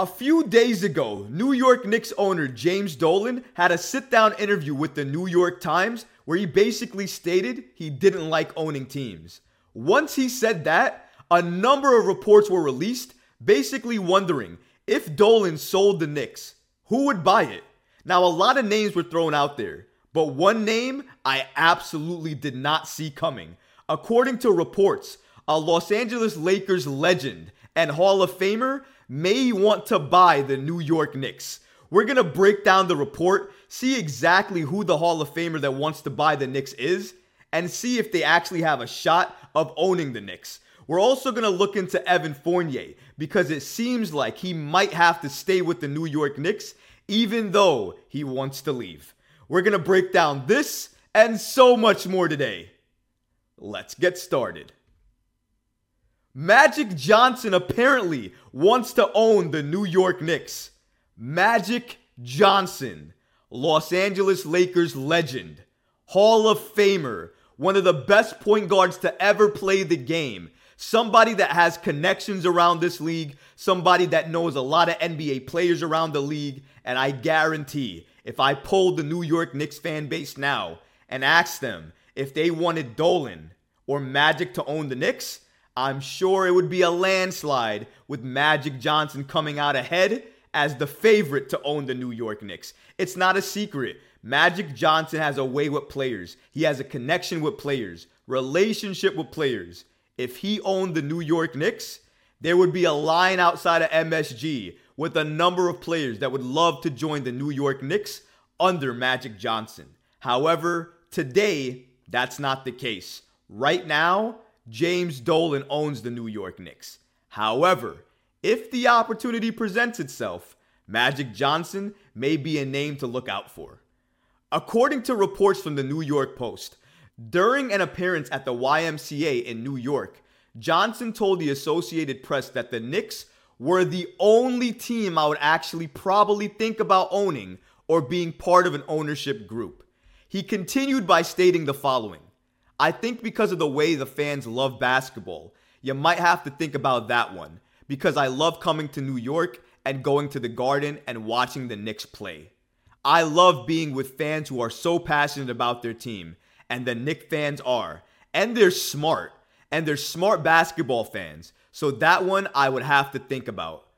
A few days ago, New York Knicks owner James Dolan had a sit down interview with the New York Times where he basically stated he didn't like owning teams. Once he said that, a number of reports were released basically wondering if Dolan sold the Knicks, who would buy it? Now, a lot of names were thrown out there, but one name I absolutely did not see coming. According to reports, a Los Angeles Lakers legend and Hall of Famer may want to buy the New York Knicks. We're going to break down the report, see exactly who the Hall of Famer that wants to buy the Knicks is, and see if they actually have a shot of owning the Knicks. We're also going to look into Evan Fournier because it seems like he might have to stay with the New York Knicks even though he wants to leave. We're going to break down this and so much more today. Let's get started. Magic Johnson apparently wants to own the New York Knicks. Magic Johnson, Los Angeles Lakers legend, Hall of Famer, one of the best point guards to ever play the game, somebody that has connections around this league, somebody that knows a lot of NBA players around the league, and I guarantee if I polled the New York Knicks fan base now and asked them if they wanted Dolan or Magic to own the Knicks, I'm sure it would be a landslide with Magic Johnson coming out ahead as the favorite to own the New York Knicks. It's not a secret. Magic Johnson has a way with players. He has a connection with players, relationship with players. If he owned the New York Knicks, there would be a line outside of MSG with a number of players that would love to join the New York Knicks under Magic Johnson. However, today, that's not the case. Right now, James Dolan owns the New York Knicks. However, if the opportunity presents itself, Magic Johnson may be a name to look out for. According to reports from the New York Post, during an appearance at the YMCA in New York, Johnson told the Associated Press that the Knicks were the only team I would actually probably think about owning or being part of an ownership group. He continued by stating the following I think because of the way the fans love basketball, you might have to think about that one because I love coming to New York and going to the Garden and watching the Knicks play. I love being with fans who are so passionate about their team, and the Knicks fans are, and they're smart, and they're smart basketball fans. So that one I would have to think about.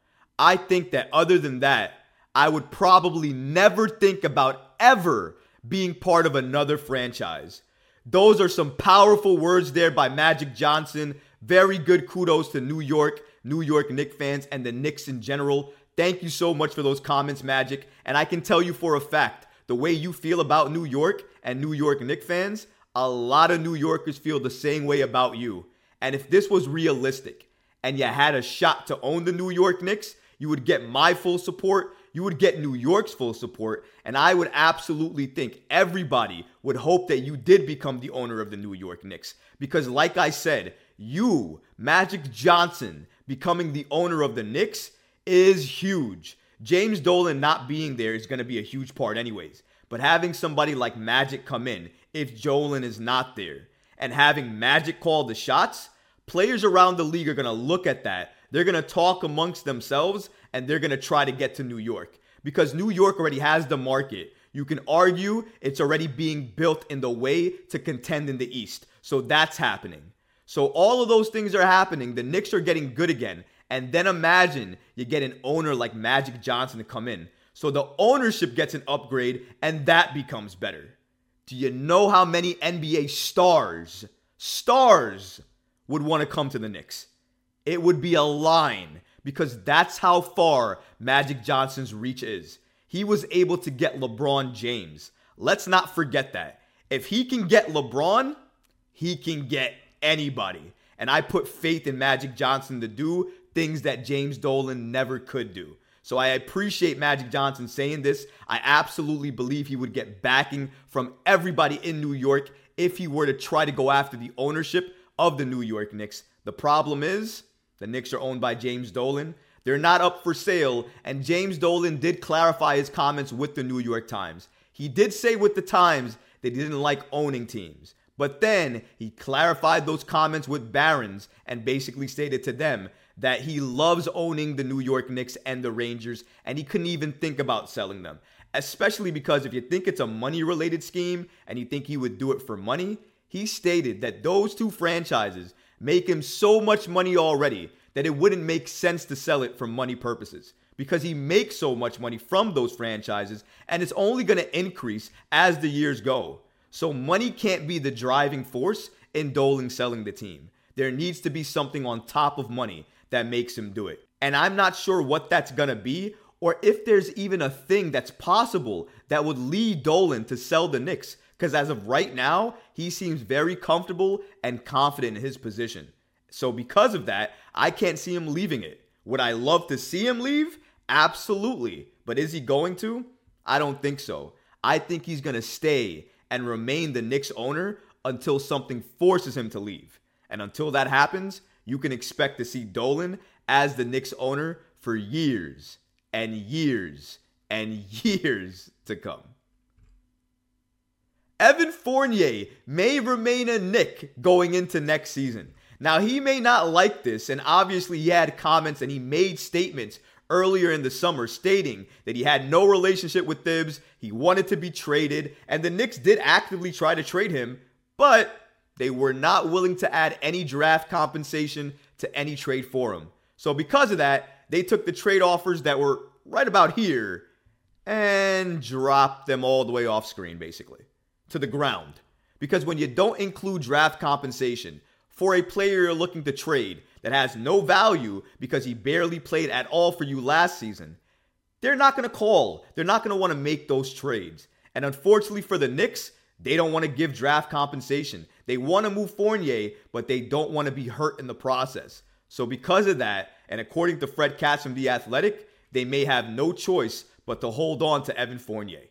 I think that other than that, I would probably never think about ever being part of another franchise. Those are some powerful words there by Magic Johnson. Very good kudos to New York, New York Knicks fans, and the Knicks in general. Thank you so much for those comments, Magic. And I can tell you for a fact, the way you feel about New York and New York Knicks fans, a lot of New Yorkers feel the same way about you. And if this was realistic and you had a shot to own the New York Knicks, you would get my full support you would get New York's full support. And I would absolutely think everybody would hope that you did become the owner of the New York Knicks. Because, like I said, you, Magic Johnson, becoming the owner of the Knicks is huge. James Dolan not being there is going to be a huge part, anyways. But having somebody like Magic come in, if Dolan is not there, and having Magic call the shots, players around the league are going to look at that. They're going to talk amongst themselves and they're going to try to get to New York because New York already has the market. You can argue it's already being built in the way to contend in the East. So that's happening. So all of those things are happening. The Knicks are getting good again. And then imagine you get an owner like Magic Johnson to come in. So the ownership gets an upgrade and that becomes better. Do you know how many NBA stars, stars would want to come to the Knicks? It would be a line because that's how far Magic Johnson's reach is. He was able to get LeBron James. Let's not forget that. If he can get LeBron, he can get anybody. And I put faith in Magic Johnson to do things that James Dolan never could do. So I appreciate Magic Johnson saying this. I absolutely believe he would get backing from everybody in New York if he were to try to go after the ownership of the New York Knicks. The problem is, the Knicks are owned by James Dolan. They're not up for sale, and James Dolan did clarify his comments with the New York Times. He did say with the Times that he didn't like owning teams. But then he clarified those comments with Barron's and basically stated to them that he loves owning the New York Knicks and the Rangers, and he couldn't even think about selling them. Especially because if you think it's a money related scheme and you think he would do it for money, he stated that those two franchises make him so much money already that it wouldn't make sense to sell it for money purposes because he makes so much money from those franchises and it's only going to increase as the years go. So money can't be the driving force in Dolan selling the team. There needs to be something on top of money that makes him do it. And I'm not sure what that's going to be or if there's even a thing that's possible that would lead Dolan to sell the Knicks because as of right now, he seems very comfortable and confident in his position. So because of that, I can't see him leaving it. Would I love to see him leave? Absolutely. But is he going to? I don't think so. I think he's going to stay and remain the Knicks owner until something forces him to leave. And until that happens, you can expect to see Dolan as the Knicks owner for years and years and years to come. Evan Fournier may remain a Knick going into next season. Now, he may not like this, and obviously, he had comments and he made statements earlier in the summer stating that he had no relationship with Thibs, he wanted to be traded, and the Knicks did actively try to trade him, but they were not willing to add any draft compensation to any trade for him. So, because of that, they took the trade offers that were right about here and dropped them all the way off screen, basically, to the ground. Because when you don't include draft compensation, for a player you're looking to trade that has no value because he barely played at all for you last season, they're not going to call. They're not going to want to make those trades. And unfortunately for the Knicks, they don't want to give draft compensation. They want to move Fournier, but they don't want to be hurt in the process. So, because of that, and according to Fred Katz from The Athletic, they may have no choice but to hold on to Evan Fournier.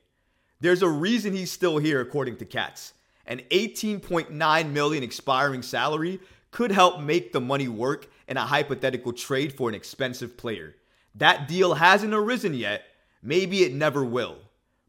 There's a reason he's still here, according to Katz. An 18.9 million expiring salary could help make the money work in a hypothetical trade for an expensive player. That deal hasn't arisen yet. Maybe it never will.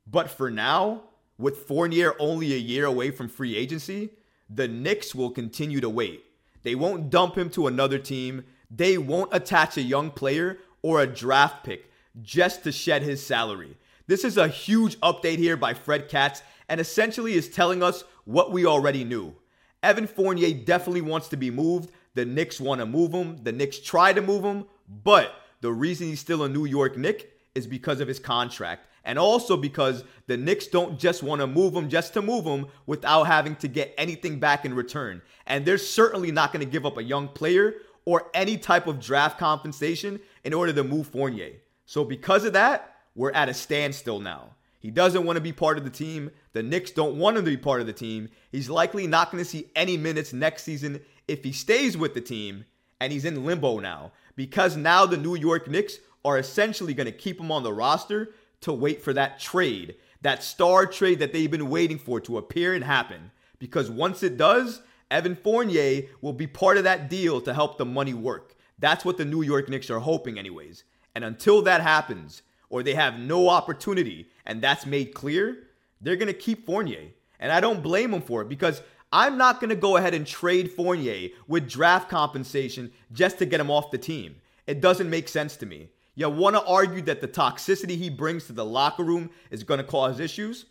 But for now, with Fournier only a year away from free agency, the Knicks will continue to wait. They won't dump him to another team. They won't attach a young player or a draft pick just to shed his salary. This is a huge update here by Fred Katz and essentially is telling us what we already knew. Evan Fournier definitely wants to be moved. The Knicks want to move him. The Knicks try to move him, but the reason he's still a New York Knick is because of his contract. And also because the Knicks don't just want to move him just to move him without having to get anything back in return. And they're certainly not going to give up a young player or any type of draft compensation in order to move Fournier. So because of that, we're at a standstill now. He doesn't want to be part of the team. The Knicks don't want him to be part of the team. He's likely not going to see any minutes next season if he stays with the team, and he's in limbo now because now the New York Knicks are essentially going to keep him on the roster to wait for that trade, that star trade that they've been waiting for to appear and happen. Because once it does, Evan Fournier will be part of that deal to help the money work. That's what the New York Knicks are hoping, anyways. And until that happens, or they have no opportunity, and that's made clear, they're going to keep Fournier. And I don't blame them for it because I'm not going to go ahead and trade Fournier with draft compensation just to get him off the team. It doesn't make sense to me. You want to argue that the toxicity he brings to the locker room is going to cause issues?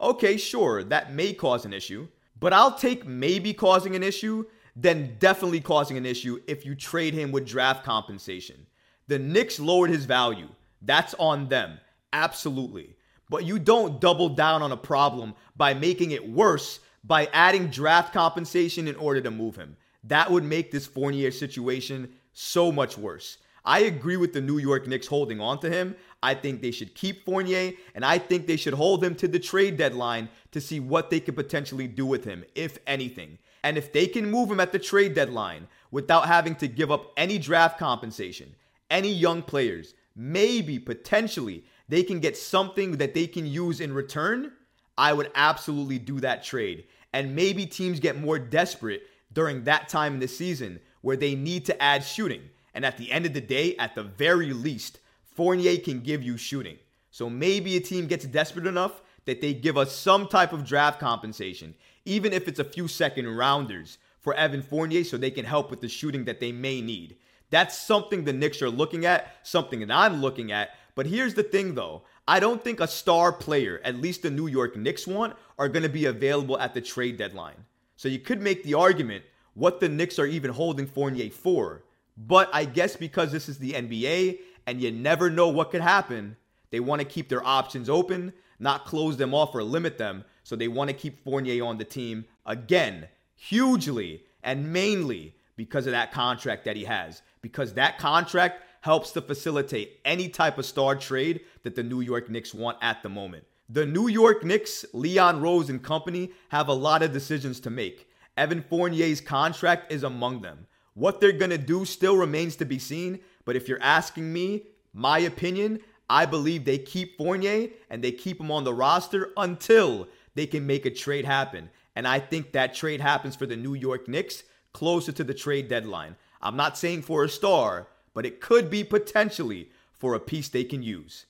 Okay, sure, that may cause an issue. But I'll take maybe causing an issue than definitely causing an issue if you trade him with draft compensation. The Knicks lowered his value. That's on them. Absolutely. But you don't double down on a problem by making it worse by adding draft compensation in order to move him. That would make this Fournier situation so much worse. I agree with the New York Knicks holding on to him. I think they should keep Fournier, and I think they should hold him to the trade deadline to see what they could potentially do with him, if anything. And if they can move him at the trade deadline without having to give up any draft compensation, any young players, maybe potentially they can get something that they can use in return, I would absolutely do that trade. And maybe teams get more desperate during that time in the season where they need to add shooting. And at the end of the day, at the very least, Fournier can give you shooting. So maybe a team gets desperate enough that they give us some type of draft compensation, even if it's a few second rounders for Evan Fournier so they can help with the shooting that they may need. That's something the Knicks are looking at, something that I'm looking at. But here's the thing though. I don't think a star player, at least the New York Knicks want, are going to be available at the trade deadline. So you could make the argument what the Knicks are even holding Fournier for. But I guess because this is the NBA and you never know what could happen, they want to keep their options open, not close them off or limit them. So they want to keep Fournier on the team again, hugely and mainly because of that contract that he has. Because that contract helps to facilitate any type of star trade that the New York Knicks want at the moment. The New York Knicks, Leon Rose and company have a lot of decisions to make. Evan Fournier's contract is among them. What they're going to do still remains to be seen, but if you're asking me, my opinion, I believe they keep Fournier and they keep him on the roster until they can make a trade happen. And I think that trade happens for the New York Knicks closer to the trade deadline. I'm not saying for a star, but it could be potentially for a piece they can use.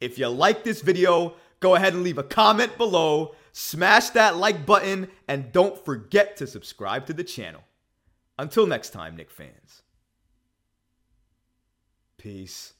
If you like this video, go ahead and leave a comment below smash that like button, and don't forget to subscribe to the channel. Until next time, Knick fans. Peace.